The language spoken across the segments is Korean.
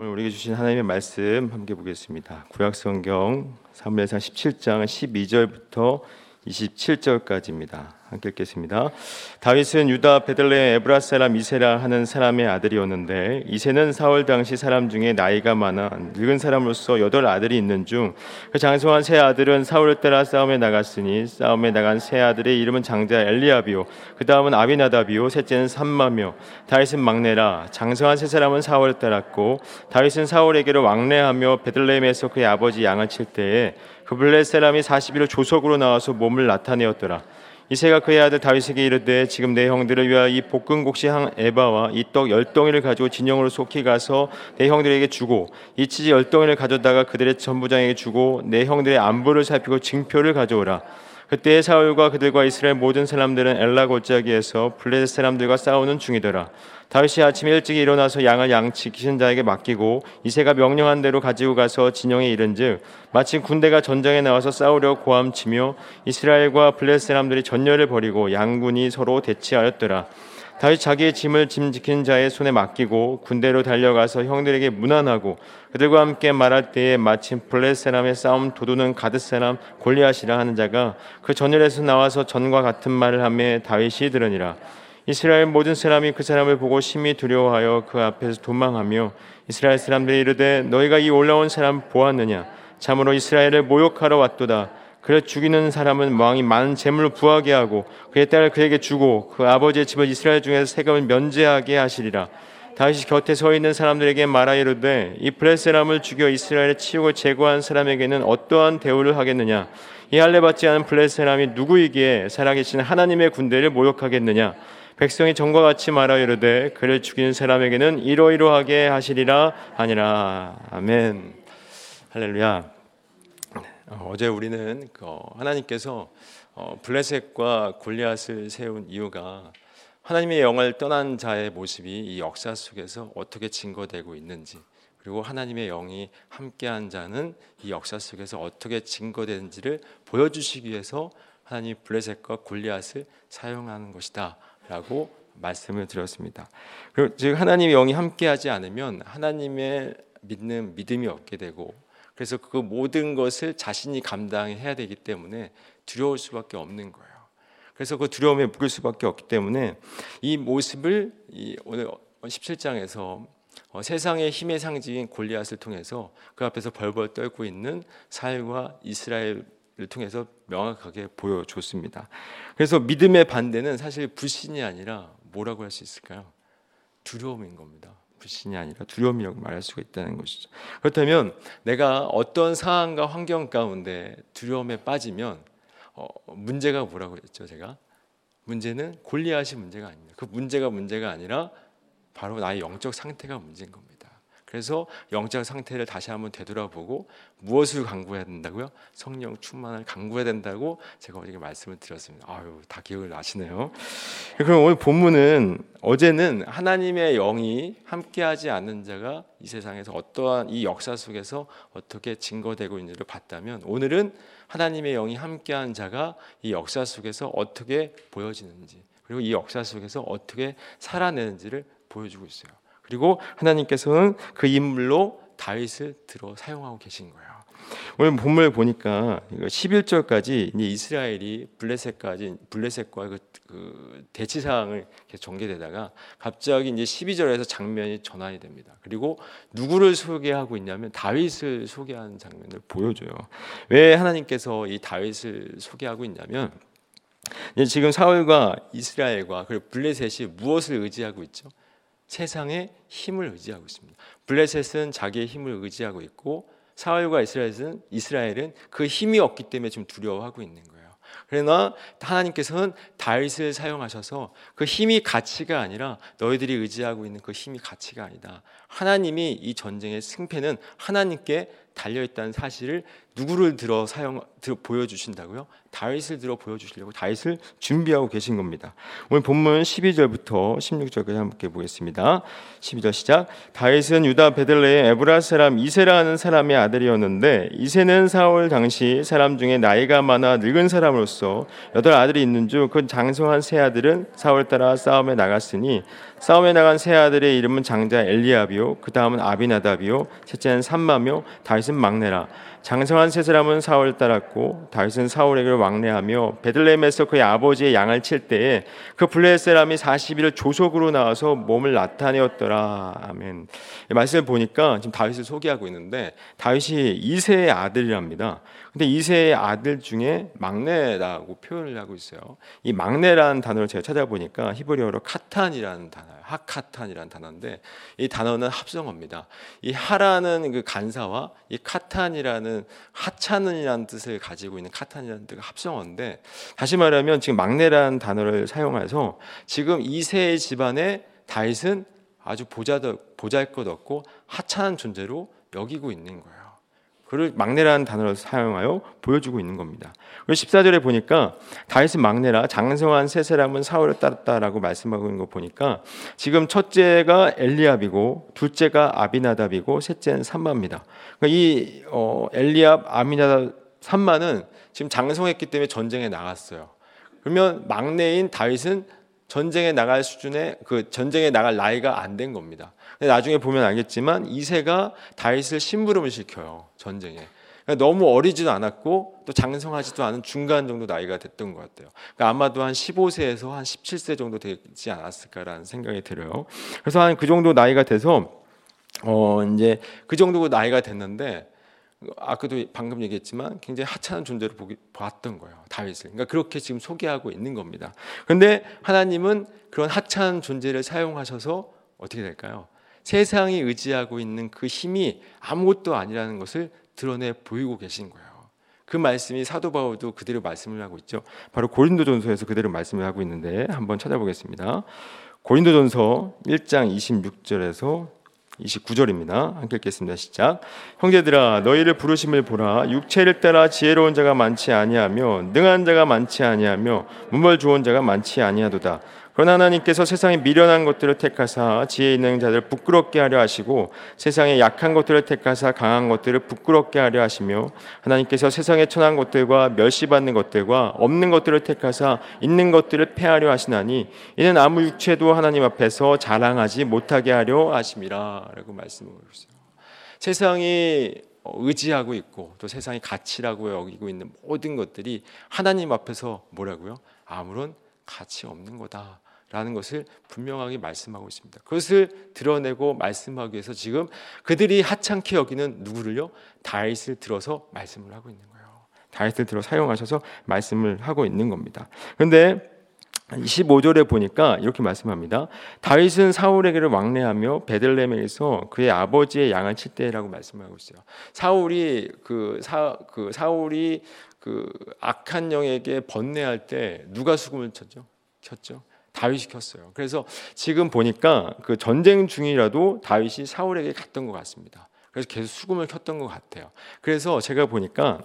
오늘 우리에게 주신 하나님의 말씀 함께 보겠습니다. 구약성경 사무엘상 17장 12절부터 27절까지입니다. 함께 읽겠습니다. 다윗은 유다 베들레 에브라 사람 이세라 하는 사람의 아들이었는데 이세는 사울 당시 사람 중에 나이가 많아 늙은 사람으로서 여덟 아들이 있는 중 그 장성한 세 아들은 사울을 따라 싸움에 나갔으니 싸움에 나간 세 아들의 이름은 장자 엘리아비오 그 다음은 아비나다비오 셋째는 삼마며 다윗은 막내라. 장성한 세 사람은 사울을 따랐고 다윗은 사울에게로 왕래하며 베들레헴에서 그의 아버지 양을 칠 때에 그 블레 사람이 40일을 조석으로 나와서 몸을 나타내었더라 이세가 그의 아들 다윗에게 이르되 지금 내 형들을 위하여 이 볶은 곡식 한 에바와 이 떡 열 덩이를 가지고 진영으로 속히 가서 내 형들에게 주고 이 치즈 열 덩이를 가져다가 그들의 전부장에게 주고 내 형들의 안부를 살피고 징표를 가져오라 그때 사울과 그들과 이스라엘 모든 사람들은 엘라 골짜기에서 블레셋 사람들과 싸우는 중이더라. 다윗이 아침 일찍 일어나서 양을 양치키신 자에게 맡기고 이세가 명령한 대로 가지고 가서 진영에 이른즉 마침 군대가 전장에 나와서 싸우려 고함치며 이스라엘과 블레셋 사람들이 전열을 벌이고 양군이 서로 대치하였더라. 다윗 자기의 짐을 짐 지키는 자의 손에 맡기고 군대로 달려가서 형들에게 무난하고 그들과 함께 말할 때에 마침 블레 사람의 싸움 도두는 가드 사람 골리앗이라 하는 자가 그 전열에서 나와서 전과 같은 말을 하며 다윗이 들으니라. 이스라엘 모든 사람이 그 사람을 보고 심히 두려워하여 그 앞에서 도망하며 이스라엘 사람들이 이르되 너희가 이 올라온 사람 보았느냐? 참으로 이스라엘을 모욕하러 왔도다 그래 죽이는 사람은 왕이 많은 재물을 부하게 하고 그의 딸을 그에게 주고 그 아버지의 집을 이스라엘 중에서 세금을 면제하게 하시리라. 다윗이 곁에 서 있는 사람들에게 말하이르되 이 블레셋람을 죽여 이스라엘의 치욕을 제거한 사람에게는 어떠한 대우를 하겠느냐? 이 할례 받지 않은 블레셋람이 누구이기에 살아계신 하나님의 군대를 모욕하겠느냐? 백성이 전과 같이 말하이르되 그를 죽이는 사람에게는 이러이러하게 하시리라 하니라. 아멘. 할렐루야. 어, 어제 우리는 그 하나님께서 어, 블레셋과 골리앗을 세운 이유가 하나님의 영을 떠난 자의 모습이 이 역사 속에서 어떻게 증거되고 있는지 그리고 하나님의 영이 함께한 자는 이 역사 속에서 어떻게 증거되는지를 보여주시기 위해서 하나님 블레셋과 골리앗을 사용하는 것이다라고 말씀을 드렸습니다. 즉 하나님의 영이 함께하지 않으면 하나님의 믿는 믿음이 없게 되고 그래서 그 모든 것을 자신이 감당해야 되기 때문에 두려울 수밖에 없는 거예요. 그래서 그 두려움에 묶일 수밖에 없기 때문에 이 모습을 이 오늘 17장에서 어, 세상의 힘의 상징인 골리앗을 통해서 그 앞에서 벌벌 떨고 있는 사일과 이스라엘을 통해서 명확하게 보여줬습니다. 그래서 믿음의 반대는 사실 불신이 아니라 뭐라고 할 수 있을까요? 두려움인 겁니다. 불신이 아니라 두려움이라고 말할 수가 있다는 것이죠. 그렇다면 내가 어떤 상황과 환경 가운데 두려움에 빠지면 어, 문제가 뭐라고 했죠, 제가? 문제는 골리앗이 문제가 아닙니다. 그 문제가 문제가 아니라 바로 나의 영적 상태가 문제인 겁니다. 그래서 영적 상태를 다시 한번 되돌아보고 무엇을 강구해야 된다고요? 성령 충만을 강구해야 된다고 제가 어제 말씀을 드렸습니다. 아유, 다 기억을 나시네요. 그럼 오늘 본문은 어제는 하나님의 영이 함께하지 않는 자가 이 세상에서 어떠한 이 역사 속에서 어떻게 증거되고 있는지를 봤다면 오늘은 하나님의 영이 함께한 자가 이 역사 속에서 어떻게 보여지는지 그리고 이 역사 속에서 어떻게 살아내는지를 보여주고 있어요. 그리고 하나님께서는 그 인물로 다윗을 들어 사용하고 계신 거예요. 오늘 본문을 보니까 11절까지 이제 이스라엘이 블레셋까지 블레셋과 그, 그 대치 사항을 전개되다가 갑자기 이제 12절에서 장면이 전환이 됩니다. 그리고 누구를 소개하고 있냐면 다윗을 소개하는 장면을 보여줘요. 왜 하나님께서 이 다윗을 소개하고 있냐면 지금 사울과 이스라엘과 그리고 블레셋이 무엇을 의지하고 있죠? 세상의 힘을 의지하고 있습니다. 블레셋은 자기의 힘을 의지하고 있고 사울과 이스라엘은 이스라엘은 그 힘이 없기 때문에 좀 두려워하고 있는 거예요. 그러나 하나님께서는 다윗을 사용하셔서 그 힘이 가치가 아니라 너희들이 의지하고 있는 그 힘이 가치가 아니다. 하나님이 이 전쟁의 승패는 하나님께 달려 있다는 사실을 누구를 들어 사용 들어 보여주신다고요? 다윗을 들어 보여주시려고 다윗을 준비하고 계신 겁니다. 오늘 본문 12절부터 16절까지 함께 보겠습니다. 12절 시작. 다윗은 유다 베들레의 에브라 사람 이세라는 사람의 아들이었는데 이세는 사울 당시 사람 중에 나이가 많아 늙은 사람으로서 여덟 아들이 있는 중그 장성한 세 아들은 사울 따라 싸움에 나갔으니 싸움에 나간 세 아들의 이름은 장자 엘리압이요 그 다음은 아비나답이요 셋째는 삼마며 다윗은 막내라 장성한 세 사람은 사울을 따랐고 다윗은 사울에게 왕래하며 베들레헴에서 그의 아버지의 양을 칠 때에 그 블레셋 사람이 40일을 조속으로 나와서 몸을 나타내었더라. 아멘. 말씀을 보니까 지금 다윗을 소개하고 있는데 다윗이 이세의 아들이랍니다 근데 이세의 아들 중에 막내라고 표현을 하고 있어요 이 막내라는 단어를 제가 찾아보니까 히브리어로 카탄이라는 단어 하카탄이라는 단어인데 이 단어는 합성어입니다. 이 하라는 그 간사와 이 카탄이라는 하찮은이라는 뜻을 가지고 있는 카탄이라는 뜻가 합성어인데 다시 말하면 지금 막내라는 단어를 사용해서 지금 이세의 집안에 다윗은 아주 보잘 것 없고 하찮은 존재로 여기고 있는 거예요. 그를 막내라는 단어를 사용하여 보여주고 있는 겁니다. 그리고 14절에 보니까 다윗은 막내라 장성한 세 사람은 사울을 따랐다라고 말씀하고 있는 거 보니까 지금 첫째가 엘리압이고 둘째가 아비나답이고 셋째는 삼마입니다. 그러니까 이 어, 엘리압, 아비나답, 삼마는 지금 장성했기 때문에 전쟁에 나갔어요. 그러면 막내인 다윗은 전쟁에 나갈 수준의 그 전쟁에 나갈 나이가 안 된 겁니다. 나중에 보면 알겠지만 이세가 다윗을 심부름을 시켜요 전쟁에. 그러니까 너무 어리지도 않았고 또 장성하지도 않은 중간 정도 나이가 됐던 것 같아요. 그러니까 아마도 한 15세에서 한 17세 정도 되지 않았을까라는 생각이 들어요. 그래서 한 그 정도 나이가 돼서 어 이제 그 정도 나이가 됐는데 아까도 방금 얘기했지만 굉장히 하찮은 존재로 보기, 봤던 거예요 다윗을. 그러니까 그렇게 지금 소개하고 있는 겁니다. 그런데 하나님은 그런 하찮은 존재를 사용하셔서 어떻게 될까요? 세상이 의지하고 있는 그 힘이 아무것도 아니라는 것을 드러내 보이고 계신 거예요. 그 말씀이 사도 바울도 그대로 말씀을 하고 있죠. 바로 고린도전서에서 그대로 말씀을 하고 있는데 한번 찾아보겠습니다. 고린도전서 1장 26절에서 29절입니다. 함께 읽겠습니다. 시작. 형제들아 너희를 부르심을 보라 육체를 따라 지혜로운 자가 많지 아니하며 능한 자가 많지 아니하며 문벌 좋은 자가 많지 아니하도다. 그러나 하나님께서 세상에 미련한 것들을 택하사 지혜 있는 자들을 부끄럽게 하려 하시고 세상에 약한 것들을 택하사 강한 것들을 부끄럽게 하려 하시며 하나님께서 세상에 천한 것들과 멸시받는 것들과 없는 것들을 택하사 있는 것들을 패하려 하시나니 이는 아무 육체도 하나님 앞에서 자랑하지 못하게 하려 하심이라라고 말씀을 주세요. 세상이 의지하고 있고 또 세상이 가치라고 여기고 있는 모든 것들이 하나님 앞에서 뭐라고요? 아무런 가치 없는 거다. 라는 것을 분명하게 말씀하고 있습니다. 그것을 드러내고 말씀하기 위해서 지금 그들이 하찮게 여기는 누구를요? 다윗을 들어서 말씀을 하고 있는 거예요. 다윗을 들어 사용하셔서 말씀을 하고 있는 겁니다. 그런데 25절에 보니까 이렇게 말씀합니다. 다윗은 사울에게를 왕래하며 베들레헴에서 그의 아버지의 양을 칠 때라고 말씀하고 있어요. 사울이 그, 사, 그 사울이 그 악한 영에게 번뇌할 때 누가 수금을 쳤죠? 쳤죠. 다윗이 켰어요. 그래서 지금 보니까 그 전쟁 중이라도 다윗이 사울에게 갔던 것 같습니다. 그래서 계속 수금을 켰던 것 같아요. 그래서 제가 보니까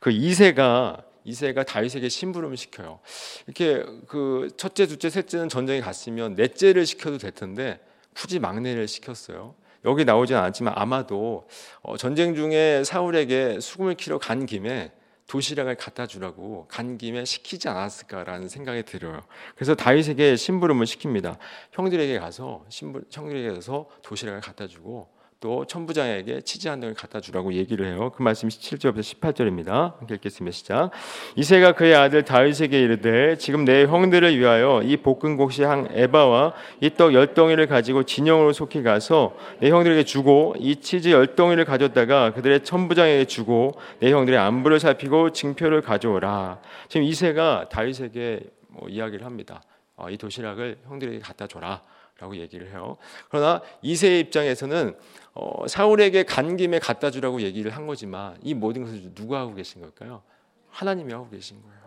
그 이세가 이세가 다윗에게 심부름을 시켜요. 이렇게 그 첫째, 둘째, 셋째는 전쟁에 갔으면 넷째를 시켜도 될 텐데 굳이 막내를 시켰어요. 여기 나오진 않지만 아마도 어, 전쟁 중에 사울에게 수금을 키러 간 김에 도시락을 갖다 주라고 간 김에 시키지 않았을까라는 생각이 들어요. 그래서 다윗에게 심부름을 시킵니다. 형들에게 가서 심부 형들에게 가서 도시락을 갖다 주고 또 천부장에게 치즈 한 등을 갖다 주라고 얘기를 해요. 그 말씀이 17절부터 18절입니다. 함께 읽겠습니다. 시작. 이세가 그의 아들 다윗에게 이르되 지금 내 형들을 위하여 이 볶은 곡식 한 에바와 이 떡 열 덩이를 가지고 진영으로 속히 가서 내 형들에게 주고 이 치즈 열 덩이를 가졌다가 그들의 천부장에게 주고 내 형들의 안부를 살피고 징표를 가져오라. 지금 이세가 다윗에게 뭐 이야기를 합니다. 어, 이 도시락을 형들에게 갖다 줘라. 라고 얘기를 해요. 그러나 이세의 입장에서는 어, 사울에게 간 김에 갖다 주라고 얘기를 한 거지만 이 모든 것을 누가 하고 계신 걸까요? 하나님이 하고 계신 거예요.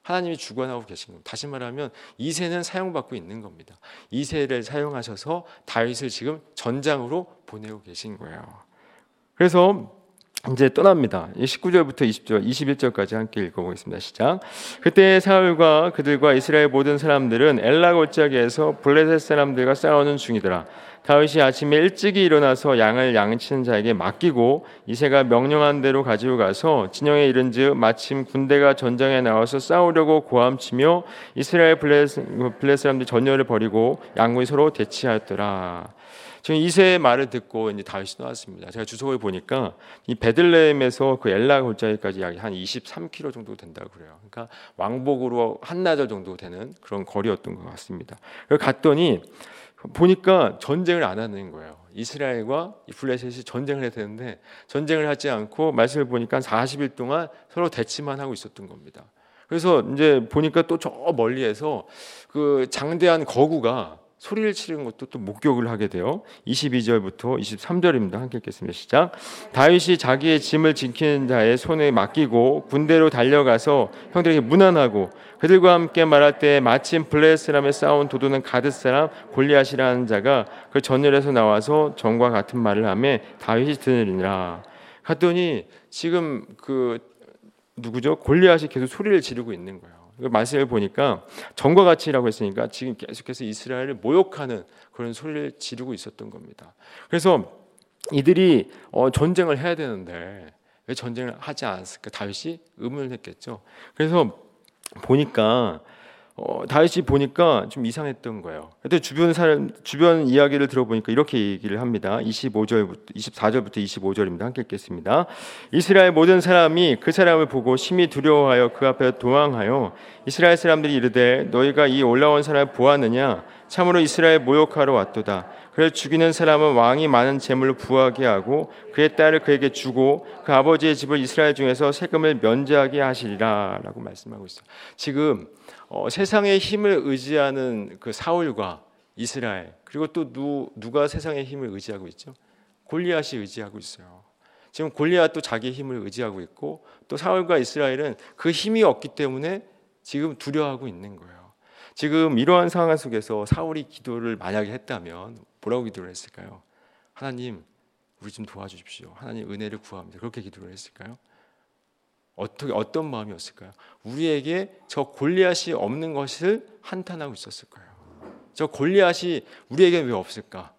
하나님이 주관하고 계신 겁니다. 다시 말하면 이세는 사용받고 있는 겁니다. 이세를 사용하셔서 다윗을 지금 전장으로 보내고 계신 거예요. 그래서 이제 떠납니다. 19절부터 20절, 21절까지 함께 읽어보겠습니다. 시작. 그때 사울과 그들과 이스라엘 모든 사람들은 엘라 골짜기에서 블레셋 사람들과 싸우는 중이더라. 다윗이 아침에 일찍이 일어나서 양을 양치는 자에게 맡기고 이세가 명령한 대로 가지고 가서 진영에 이른즉 마침 군대가 전장에 나와서 싸우려고 고함치며 이스라엘 블레셋, 블레셋 사람들 전열을 벌이고 양군이 서로 대치하였더라. 지금 이세의 말을 듣고 이제 다윗이 나왔습니다. 제가 주소를 보니까 이 베들레헴에서 그 엘라 골짜기까지 약 한 23km 정도 된다고 그래요. 그러니까 왕복으로 한나절 정도 되는 그런 거리였던 것 같습니다. 그래서 갔더니 보니까 전쟁을 안 하는 거예요. 이스라엘과 블레셋이 전쟁을 해야 되는데 전쟁을 하지 않고 말씀을 보니까 40일 동안 서로 대치만 하고 있었던 겁니다. 그래서 이제 보니까 또 저 멀리에서 그 장대한 거구가 소리를 치는 것도 또 목격을 하게 돼요. 22절부터 23절입니다. 함께 읽겠습니다. 시작. 다윗이 자기의 짐을 지키는 자의 손에 맡기고 군대로 달려가서 형들에게 문안하고 그들과 함께 말할 때 마침 블레스람에 싸운 도도는 가드 사람 골리앗이라는 자가 그 전열에서 나와서 전과 같은 말을 하며 다윗이 들으니라. 갔더니 지금 그 누구죠? 골리앗이 계속 소리를 지르고 있는 거예요. 말씀을 보니까 전과 같이라고 했으니까 지금 계속해서 이스라엘을 모욕하는 그런 소리를 지르고 있었던 겁니다. 그래서 이들이 어, 전쟁을 해야 되는데 왜 전쟁을 하지 않았을까? 다윗이 의문을 했겠죠. 그래서 보니까 어, 다윗이 보니까 좀 이상했던 거예요. 그때 주변 사람 주변 이야기를 들어보니까 이렇게 얘기를 합니다. 25절부터 24절부터 25절입니다. 함께 읽겠습니다. 이스라엘 모든 사람이 그 사람을 보고 심히 두려워하여 그 앞에 도망하여 이스라엘 사람들이 이르되 너희가 이 올라온 사람을 보았느냐 참으로 이스라엘 모욕하러 왔도다. 그래서 죽이는 사람은 왕이 많은 재물로 부하게 하고 그의 딸을 그에게 주고 그 아버지의 집을 이스라엘 중에서 세금을 면제하게 하시리라라고 말씀하고 있어요. 지금 어, 세상의 힘을 의지하는 그 사울과 이스라엘 그리고 또 누, 누가 세상의 힘을 의지하고 있죠? 골리앗이 의지하고 있어요. 지금 골리앗도 자기 힘을 의지하고 있고 또 사울과 이스라엘은 그 힘이 없기 때문에 지금 두려워하고 있는 거예요. 지금 이러한 상황 속에서 사울이 기도를 만약에 했다면 뭐라고 기도를 했을까요? 하나님 우리 좀 도와주십시오. 하나님 은혜를 구합니다. 그렇게 기도를 했을까요? 어떻게 어떤 마음이었을까요? 우리에게 저 골리앗이 없는 것을 한탄하고 있었을 거예요. 저 골리앗이 우리에게 왜 없을까?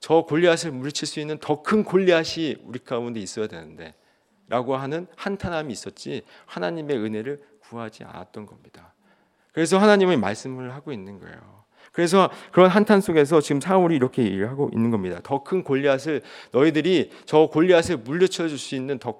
저 골리앗을 물리칠 수 있는 더 큰 골리앗이 우리 가운데 있어야 되는데 라고 하는 한탄함이 있었지 하나님의 은혜를 구하지 않았던 겁니다. 그래서 하나님의 말씀을 하고 있는 거예요. 그래서 그런 한탄 속에서 지금 사울이 이렇게 얘기를 하고 있는 겁니다. 더 큰 골리앗을 너희들이 저 골리앗을 물리쳐 줄 수 있는 더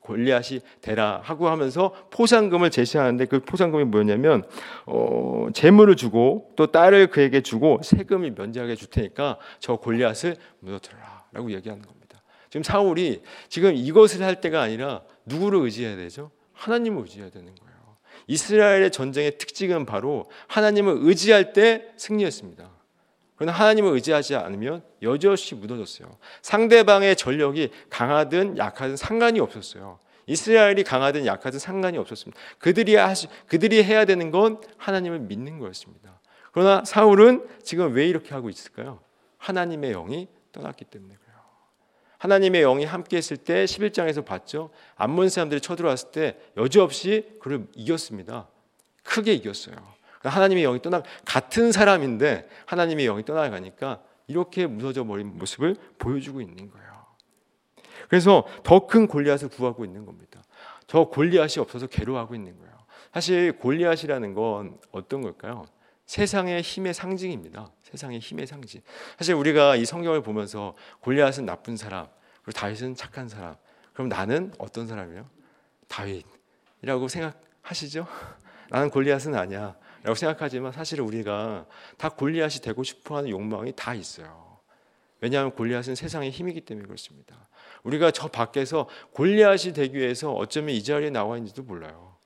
골리앗이 되라 하고 하면서 포상금을 제시하는데 그 포상금이 뭐냐면 어, 재물을 주고 또 딸을 그에게 주고 세금을 면제하게 줄 테니까 저 골리앗을 무너뜨려라라고 얘기하는 겁니다. 지금 사울이 지금 이것을 할 때가 아니라 누구를 의지해야 되죠? 하나님을 의지해야 되는 거예요. 이스라엘의 전쟁의 특징은 바로 하나님을 의지할 때 승리했습니다. 그러나 하나님을 의지하지 않으면 여지없이 무너졌어요. 상대방의 전력이 강하든 약하든 상관이 없었어요. 이스라엘이 강하든 약하든 상관이 없었습니다. 그들이 하시, 그들이 해야 되는 건 하나님을 믿는 거였습니다. 그러나 사울은 지금 왜 이렇게 하고 있을까요? 하나님의 영이 떠났기 때문에 하나님의 영이 함께 했을 때 11장에서 봤죠. 암몬 사람들이 쳐들어왔을 때 여지없이 그를 이겼습니다. 크게 이겼어요. 하나님의 영이 떠나 같은 사람인데 하나님의 영이 떠나가니까 이렇게 무너져 버린 모습을 보여주고 있는 거예요. 그래서 더 큰 골리앗을 구하고 있는 겁니다. 저 골리앗이 없어서 괴로워하고 있는 거예요. 사실 골리앗이라는 건 어떤 걸까요? 세상의 힘의 상징입니다. 세상의 힘의 상징. 사실 우리가 이 성경을 보면서 골리앗은 나쁜 사람, 그리고 다윗은 착한 사람. 그럼 나는 어떤 사람이에요? 다윗이라고 생각하시죠? 나는 골리앗은 아니야. 라고 생각하지만 사실 우리가 다 골리앗이 되고 싶어 하는 욕망이 다 있어요. 왜냐하면 골리앗은 세상의 힘이기 때문에 그렇습니다. 우리가 저 밖에서 골리앗이 되기 위해서 어쩌면 이 자리에 나와 있는지도 몰라요.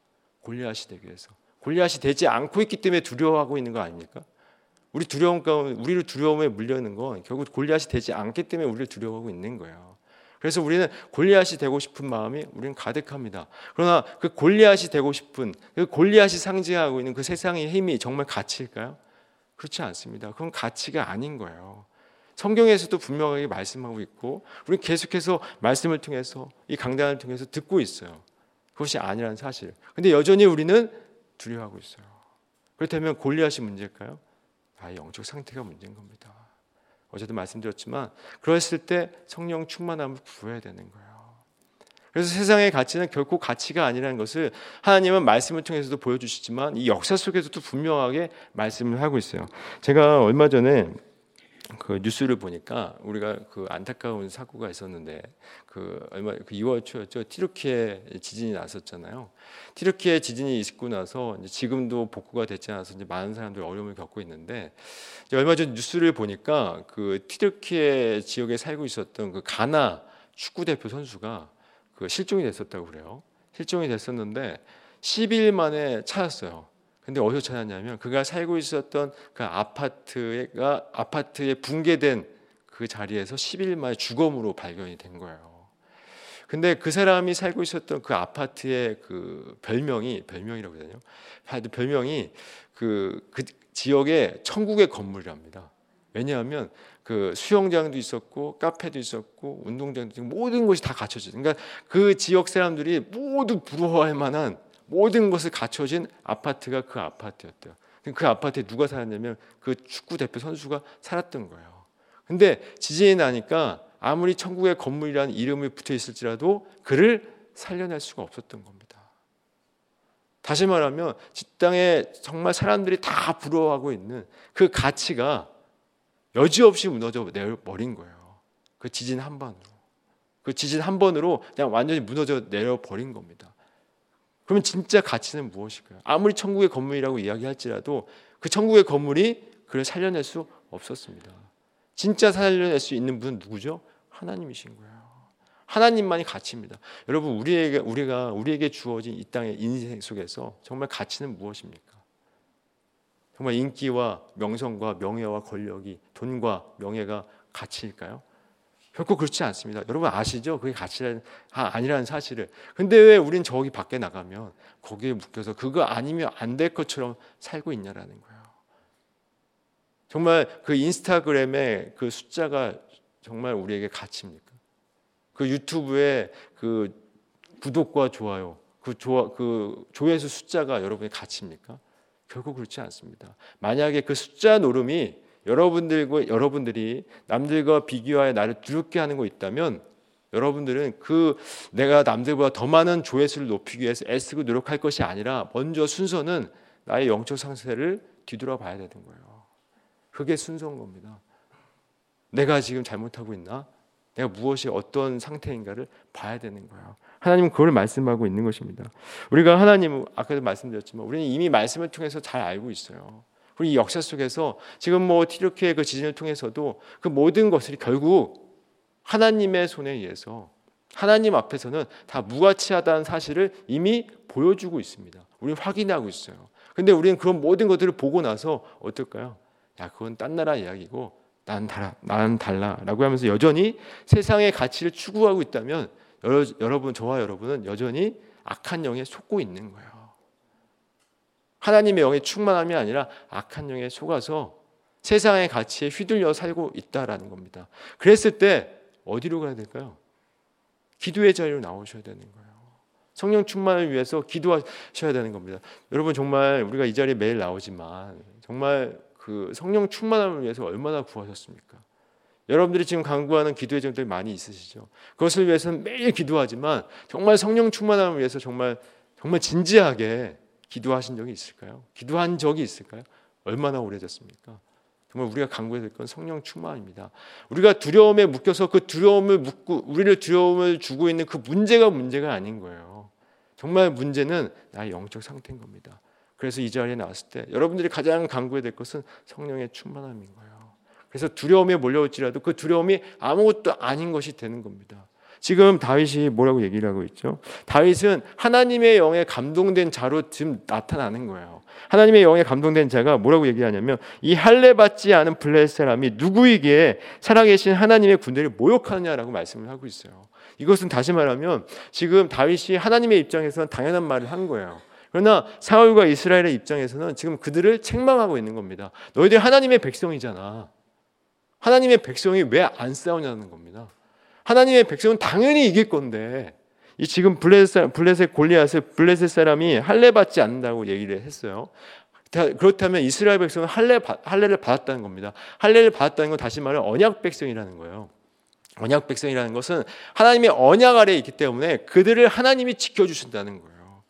골리앗이 되기 위해서. 골리앗이 되지 않고 있기 때문에 두려워하고 있는 거 아닙니까? 우리 두려움 가운데 우리를 두려움에 물려는 건 결국 골리앗이 되지 않기 때문에 우리를 두려워하고 있는 거예요. 그래서 우리는 골리앗이 되고 싶은 마음이 우리는 가득합니다. 그러나 그 골리앗이 되고 싶은 그 골리앗이 상징하고 있는 그 세상의 힘이 정말 가치일까요? 그렇지 않습니다. 그건 가치가 아닌 거예요. 성경에서도 분명하게 말씀하고 있고 우리 계속해서 말씀을 통해서 이 강단을 통해서 듣고 있어요. 그것이 아니라는 사실. 근데 여전히 우리는 두려워하고 있어요. 그렇다면 골리앗이 문제일까요? 나의 영적 상태가 문제인 겁니다. 어제도 말씀드렸지만 그랬을 때 성령 충만함을 구해야 되는 거예요. 그래서 세상의 가치는 결코 가치가 아니라는 것을 하나님은 말씀을 통해서도 보여주시지만 이 역사 속에서도 분명하게 말씀을 하고 있어요. 제가 얼마 전에 그 뉴스를 보니까 우리가 그 안타까운 사고가 있었는데 그 얼마 그 2월 초였죠 티르키에 지진이 났었잖아요. 티르키에 지진이 있고 나서 지금도 복구가 됐지 않아서 이제 많은 사람들이 어려움을 겪고 있는데 얼마 전 뉴스를 보니까 그 티르키에 지역에 살고 있었던 그 가나 축구 대표 선수가 그 실종이 됐었다고 그래요. 실종이 됐었는데 10일 만에 찾았어요. 근데 어디서 찾았냐면 그가 살고 있었던 그 아파트가 아파트에 붕괴된 그 자리에서 10일 만에 주검으로 발견이 된 거예요. 근데 그 사람이 살고 있었던 그 아파트의 그 별명이 별명이라고 되나요? 별명이 그, 그 지역의 천국의 건물이랍니다. 왜냐하면 그 수영장도 있었고 카페도 있었고 운동장도 있고 모든 것이 다 갖춰져. 그러니까 그 지역 사람들이 모두 부러워할 만한 모든 것을 갖춰진 아파트가 그 아파트였대요. 그 아파트에 누가 살았냐면 그 축구 대표 선수가 살았던 거예요. 근데 지진이 나니까 아무리 천국의 건물이라는 이름이 붙어 있을지라도 그를 살려낼 수가 없었던 겁니다. 다시 말하면 직당에 정말 사람들이 다 부러워하고 있는 그 가치가 여지없이 무너져 내버린 거예요. 그 지진 한 번으로. 그 지진 한 번으로 그냥 완전히 무너져 내려버린 겁니다. 그러면 진짜 가치는 무엇일까요? 아무리 천국의 건물이라고 이야기할지라도 그 천국의 건물이 그를 살려낼 수 없었습니다. 진짜 살려낼 수 있는 분은 누구죠? 하나님이신 거예요. 하나님만이 가치입니다. 여러분 우리에게 우리가 우리에게 주어진 이 땅의 인생 속에서 정말 가치는 무엇입니까? 정말 인기와 명성과 명예와 권력이 돈과 명예가 가치일까요? 결코 그렇지 않습니다. 여러분 아시죠? 그게 가치가 아니라는 사실을. 근데 왜 우린 저기 밖에 나가면 거기에 묶여서 그거 아니면 안 될 것처럼 살고 있냐라는 거예요. 정말 그 인스타그램의 그 숫자가 정말 우리에게 가치입니까? 그 유튜브의 그 구독과 좋아요, 그 좋아 그 조회수 숫자가 여러분의 가치입니까? 결코 그렇지 않습니다. 만약에 그 숫자 노름이 여러분들과 여러분들이 남들과 비교하여 나를 두렵게 하는 거 있다면 여러분들은 그 내가 남들보다 더 많은 조회수를 높이기 위해서 애쓰고 노력할 것이 아니라 먼저 순서는 나의 영적 상태를 뒤돌아봐야 되는 거예요. 그게 순서인 겁니다. 내가 지금 잘못하고 있나? 내가 무엇이 어떤 상태인가를 봐야 되는 거예요. 하나님은 그걸 말씀하고 있는 것입니다. 우리가 하나님 아까도 말씀드렸지만 우리는 이미 말씀을 통해서 잘 알고 있어요. 이 역사 속에서 지금 뭐 티르키의 그 지진을 통해서도 그 모든 것을 결국 하나님의 손에 의해서 하나님 앞에서는 다 무가치하다는 사실을 이미 보여주고 있습니다. 우리는 확인하고 있어요. 근데 우리는 그런 모든 것들을 보고 나서 어떨까요? 야, 그건 딴 나라 이야기고 난 달라, 난 달라라고 하면서 여전히 세상의 가치를 추구하고 있다면 여러, 여러분 저와 여러분은 여전히 악한 영에 속고 있는 거예요. 하나님의 영의 충만함이 아니라 악한 영에 속아서 세상의 가치에 휘둘려 살고 있다라는 겁니다. 그랬을 때 어디로 가야 될까요? 기도의 자리로 나오셔야 되는 거예요. 성령 충만을 위해서 기도하셔야 되는 겁니다. 여러분 정말 우리가 이 자리에 매일 나오지만 정말 그 성령 충만함을 위해서 얼마나 구하셨습니까? 여러분들이 지금 강구하는 기도의 점들이 많이 있으시죠. 그것을 위해서는 매일 기도하지만 정말 성령 충만함을 위해서 정말 정말 진지하게 기도하신 적이 있을까요? 기도한 적이 있을까요? 얼마나 오래됐습니까? 정말 우리가 강구해야 될 건 성령 충만입니다. 우리가 두려움에 묶여서 그 두려움을 묶고 우리를 두려움을 주고 있는 그 문제가 문제가 아닌 거예요. 정말 문제는 나의 영적 상태인 겁니다. 그래서 이 자리에 나왔을 때 여러분들이 가장 강구해야 될 것은 성령의 충만함인 거예요. 그래서 두려움에 몰려올지라도 그 두려움이 아무것도 아닌 것이 되는 겁니다. 지금 다윗이 뭐라고 얘기를 하고 있죠? 다윗은 하나님의 영에 감동된 자로 지금 나타나는 거예요. 하나님의 영에 감동된 자가 뭐라고 얘기하냐면 이 할례 받지 않은 블레 사람이 누구에게 살아계신 하나님의 군대를 모욕하느냐라고 말씀을 하고 있어요. 이것은 다시 말하면 지금 다윗이 하나님의 입장에서는 당연한 말을 한 거예요. 그러나 사울과 이스라엘의 입장에서는 지금 그들을 책망하고 있는 겁니다. 너희들 하나님의 백성이잖아. 하나님의 백성이 왜 안 싸우냐는 겁니다. 하나님의 백성은 당연히 이길 건데 이 지금 블레셋 블레셋 골리앗을 블레셋 사람이 할례 받지 않는다고 얘기를 했어요. 그렇다면 이스라엘 백성은 할례 할례를 받았다는 겁니다. 할례를 받았다는 건 다시 말해 언약 백성이라는 거예요. 언약 백성이라는 것은 하나님의 언약 아래에 있기 때문에 그들을 하나님이 지켜 주신다는 거예요.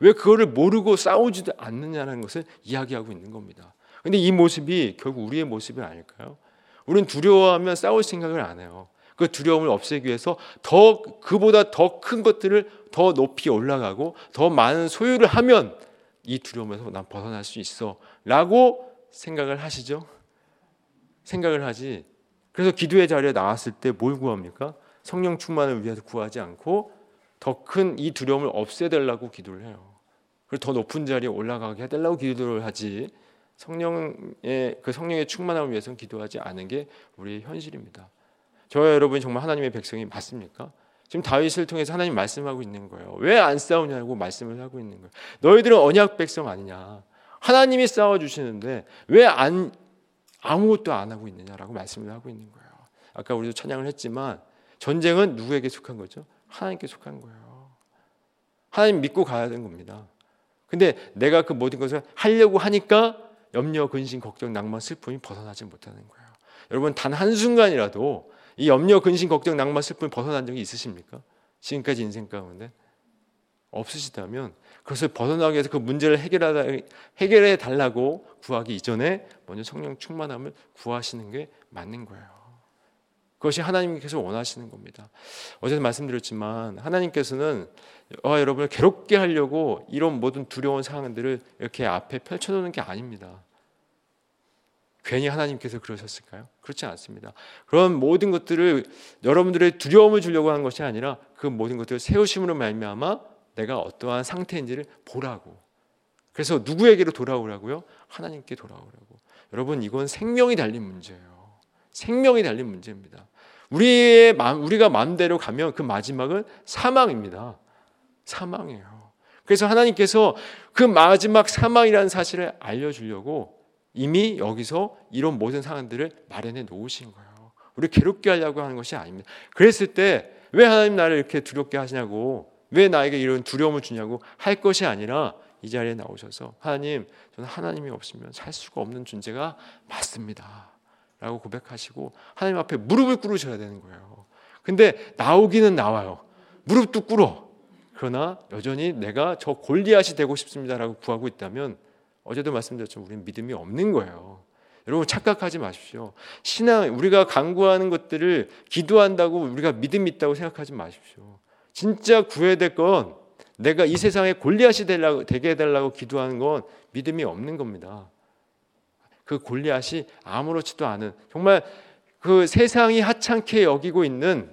왜 그거를 모르고 싸우지도 않느냐는 것을 이야기하고 있는 겁니다. 근데 이 모습이 결국 우리의 모습이 아닐까요? 우리는 두려워하면 싸울 생각을 안 해요. 그 두려움을 없애기 위해서 더 그보다 더 큰 것들을 더 높이 올라가고 더 많은 소유를 하면 이 두려움에서 난 벗어날 수 있어라고 생각을 하시죠. 생각을 하지. 그래서 기도의 자리에 나왔을 때 뭘 구합니까? 성령 충만을 위해서 구하지 않고 더 큰 이 두려움을 없애달라고 기도를 해요. 그리고 더 높은 자리에 올라가게 해달라고 기도를 하지. 성령의 그 성령의 충만함을 위해서는 기도하지 않은 게 우리의 현실입니다. 저와 여러분이 정말 하나님의 백성이 맞습니까? 지금 다윗을 통해서 하나님 말씀하고 있는 거예요. 왜 안 싸우냐고 말씀을 하고 있는 거예요. 너희들은 언약 백성 아니냐? 하나님이 싸워 주시는데 왜 안 아무것도 안 하고 있느냐라고 말씀을 하고 있는 거예요. 아까 우리도 찬양을 했지만 전쟁은 누구에게 속한 거죠? 하나님께 속한 거예요. 하나님 믿고 가야 되는 겁니다. 근데 내가 그 모든 것을 하려고 하니까 염려, 근심, 걱정, 낭만, 슬픔이 벗어나지 못하는 거예요. 여러분 단 한 순간이라도 이 염려, 근심, 걱정, 낭만, 슬픔 벗어난 적이 있으십니까? 지금까지 인생 가운데 없으시다면 그것을 벗어나기 위해서 그 문제를 해결하다 해결해 달라고 구하기 이전에 먼저 성령 충만함을 구하시는 게 맞는 거예요. 그것이 하나님께서 원하시는 겁니다. 어제도 말씀드렸지만 하나님께서는 어, 여러분을 괴롭게 하려고 이런 모든 두려운 상황들을 이렇게 앞에 펼쳐놓는 게 아닙니다. 괜히 하나님께서 그러셨을까요? 그렇지 않습니다. 그런 모든 것들을 여러분들의 두려움을 주려고 하는 것이 아니라 그 모든 것들을 세우심으로 말미암아 내가 어떠한 상태인지를 보라고. 그래서 누구에게로 돌아오라고요? 하나님께 돌아오라고. 여러분 이건 생명이 달린 문제예요. 생명이 달린 문제입니다. 우리의 마음, 우리가 마음대로 가면 그 마지막은 사망입니다. 사망이에요. 그래서 하나님께서 그 마지막 사망이라는 사실을 알려주려고 이미 여기서 이런 모든 상황들을 마련해 놓으신 거예요. 우리 괴롭게 하려고 하는 것이 아닙니다. 그랬을 때 왜 하나님 나를 이렇게 두렵게 하시냐고 왜 나에게 이런 두려움을 주냐고 할 것이 아니라 이 자리에 나오셔서 하나님 저는 하나님이 없으면 살 수가 없는 존재가 맞습니다. 라고 고백하시고 하나님 앞에 무릎을 꿇으셔야 되는 거예요. 근데 나오기는 나와요. 무릎도 꿇어. 그러나 여전히 내가 저 골리앗이 되고 싶습니다라고 구하고 있다면 어제도 말씀드렸지만 우리는 믿음이 없는 거예요. 여러분 착각하지 마십시오. 신앙 우리가 강구하는 것들을 기도한다고 우리가 믿음 있다고 생각하지 마십시오. 진짜 구해야 될건 내가 이 세상에 골리앗이 되려고 되게 해달라고 기도하는 건 믿음이 없는 겁니다. 그 골리앗이 아무렇지도 않은 정말 그 세상이 하찮게 여기고 있는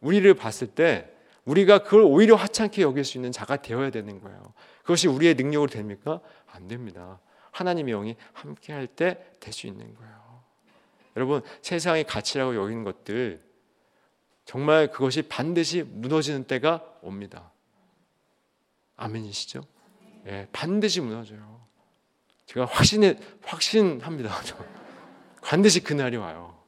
우리를 봤을 때 우리가 그걸 오히려 하찮게 여길 수 있는 자가 되어야 되는 거예요. 그것이 우리의 능력으로 됩니까? 안 됩니다. 하나님의 영이 함께 할 때 될 수 있는 거예요. 여러분, 세상의 가치라고 여기는 것들 정말 그것이 반드시 무너지는 때가 옵니다. 아멘이시죠? 예, 반드시 무너져요. 제가 확신해 확신합니다. 반드시 그날이 와요.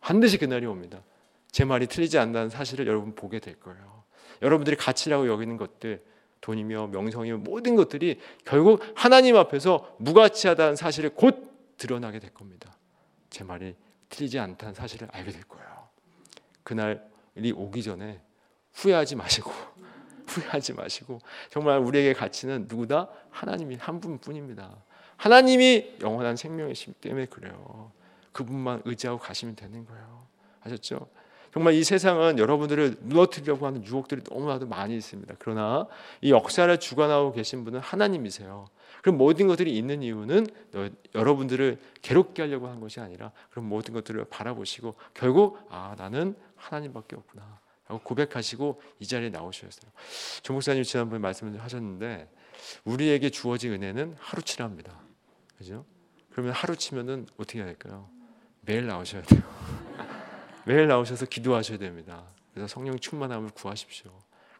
반드시 그날이 옵니다. 제 말이 틀리지 않다는 사실을 여러분 보게 될 거예요. 여러분들이 가치라고 여기는 것들 돈이며 명성이며 모든 것들이 결국 하나님 앞에서 무가치하다는 사실을 곧 드러나게 될 겁니다. 제 말이 틀리지 않다는 사실을 알게 될 거예요. 그날이 오기 전에 후회하지 마시고 후회하지 마시고 정말 우리에게 가치는 누구다 하나님이 한 분뿐입니다. 하나님이 영원한 생명이시기 때문에 그래요. 그분만 의지하고 가시면 되는 거예요. 아셨죠? 정말 이 세상은 여러분들을 무너뜨리려고 하는 유혹들이 너무나도 많이 있습니다. 그러나 이 역사를 주관하고 계신 분은 하나님이세요. 그럼 모든 것들이 있는 이유는 여러분들을 괴롭게 하려고 한 것이 아니라 그런 모든 것들을 바라보시고 결국 아 나는 하나님밖에 없구나 라고 고백하시고 이 자리에 나오셨어요. 조 목사님 지난번에 말씀을 하셨는데 우리에게 주어진 은혜는 하루치랍니다. 그죠? 그러면 하루치면은 어떻게 해야 될까요? 매일 나오셔야 돼요. 매일 나오셔서 기도하셔야 됩니다. 그래서 성령 충만함을 구하십시오.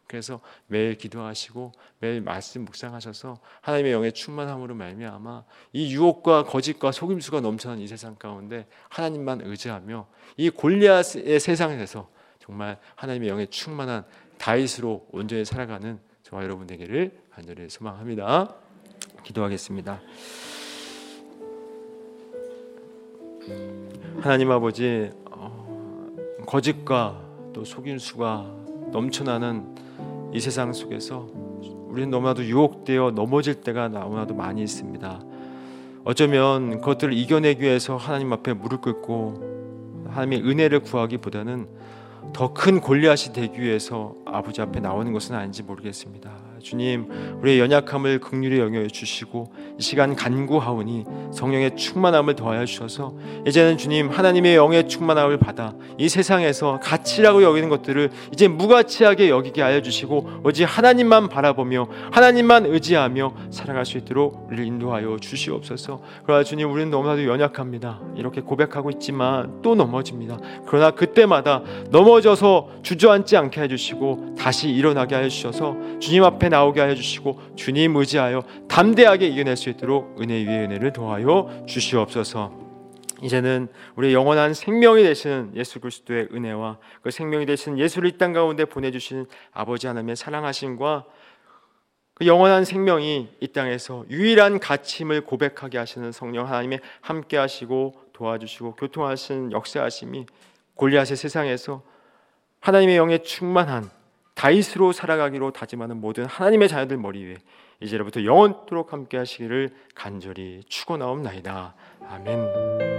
그래서 매일 기도하시고 매일 말씀 묵상하셔서 하나님의 영의 충만함으로 말미암아 이 유혹과 거짓과 속임수가 넘쳐난 이 세상 가운데 하나님만 의지하며 이 골리앗의 세상에서 정말 하나님의 영의 충만한 다윗으로 온전히 살아가는 저와 여러분 되기를 간절히 소망합니다. 기도하겠습니다. 하나님 아버지 어, 거짓과 또 속임수가 넘쳐나는 이 세상 속에서 우리는 너무나도 유혹되어 넘어질 때가 너무나도 많이 있습니다. 어쩌면 그것들을 이겨내기 위해서 하나님 앞에 무릎 꿇고 하나님의 은혜를 구하기보다는 더 큰 골리앗이 되기 위해서 아버지 앞에 나오는 것은 아닌지 모르겠습니다. 주님, 우리의 연약함을 극률히 영여 주시고 이 시간 간구하오니 성령의 충만함을 더하여 주셔서 이제는 주님 하나님의 영의 충만함을 받아 이 세상에서 가치라고 여기는 것들을 이제 무가치하게 여기게 하여 주시고 오직 하나님만 바라보며 하나님만 의지하며 살아갈 수 있도록 우리를 인도하여 주시옵소서. 그러나 주님 우리는 너무나도 연약합니다. 이렇게 고백하고 있지만 또 넘어집니다. 그러나 그때마다 넘어져서 주저앉지 않게 해 주시고 다시 일어나게 하여 주셔서 주님 앞에 나오게 하여 주시고 주님 의지하여 담대하게 이겨낼 수 있도록 은혜 위에 은혜를 더하여 주시옵소서. 이제는 우리 영원한 생명이 되시는 예수 그리스도의 은혜와 그 생명이 되시는 예수를 이 땅 가운데 보내주신 아버지 하나님의 사랑하심과 그 영원한 생명이 이 땅에서 유일한 가치임을 고백하게 하시는 성령 하나님의 함께하시고 도와주시고 교통하시는 역사하심이 골리앗의 세상에서 하나님의 영에 충만한 다윗으로 살아가기로 다짐하는 모든 하나님의 자녀들 머리 위에 이제로부터 영원토록 함께 하시기를 간절히 축원하옵나이다. 아멘.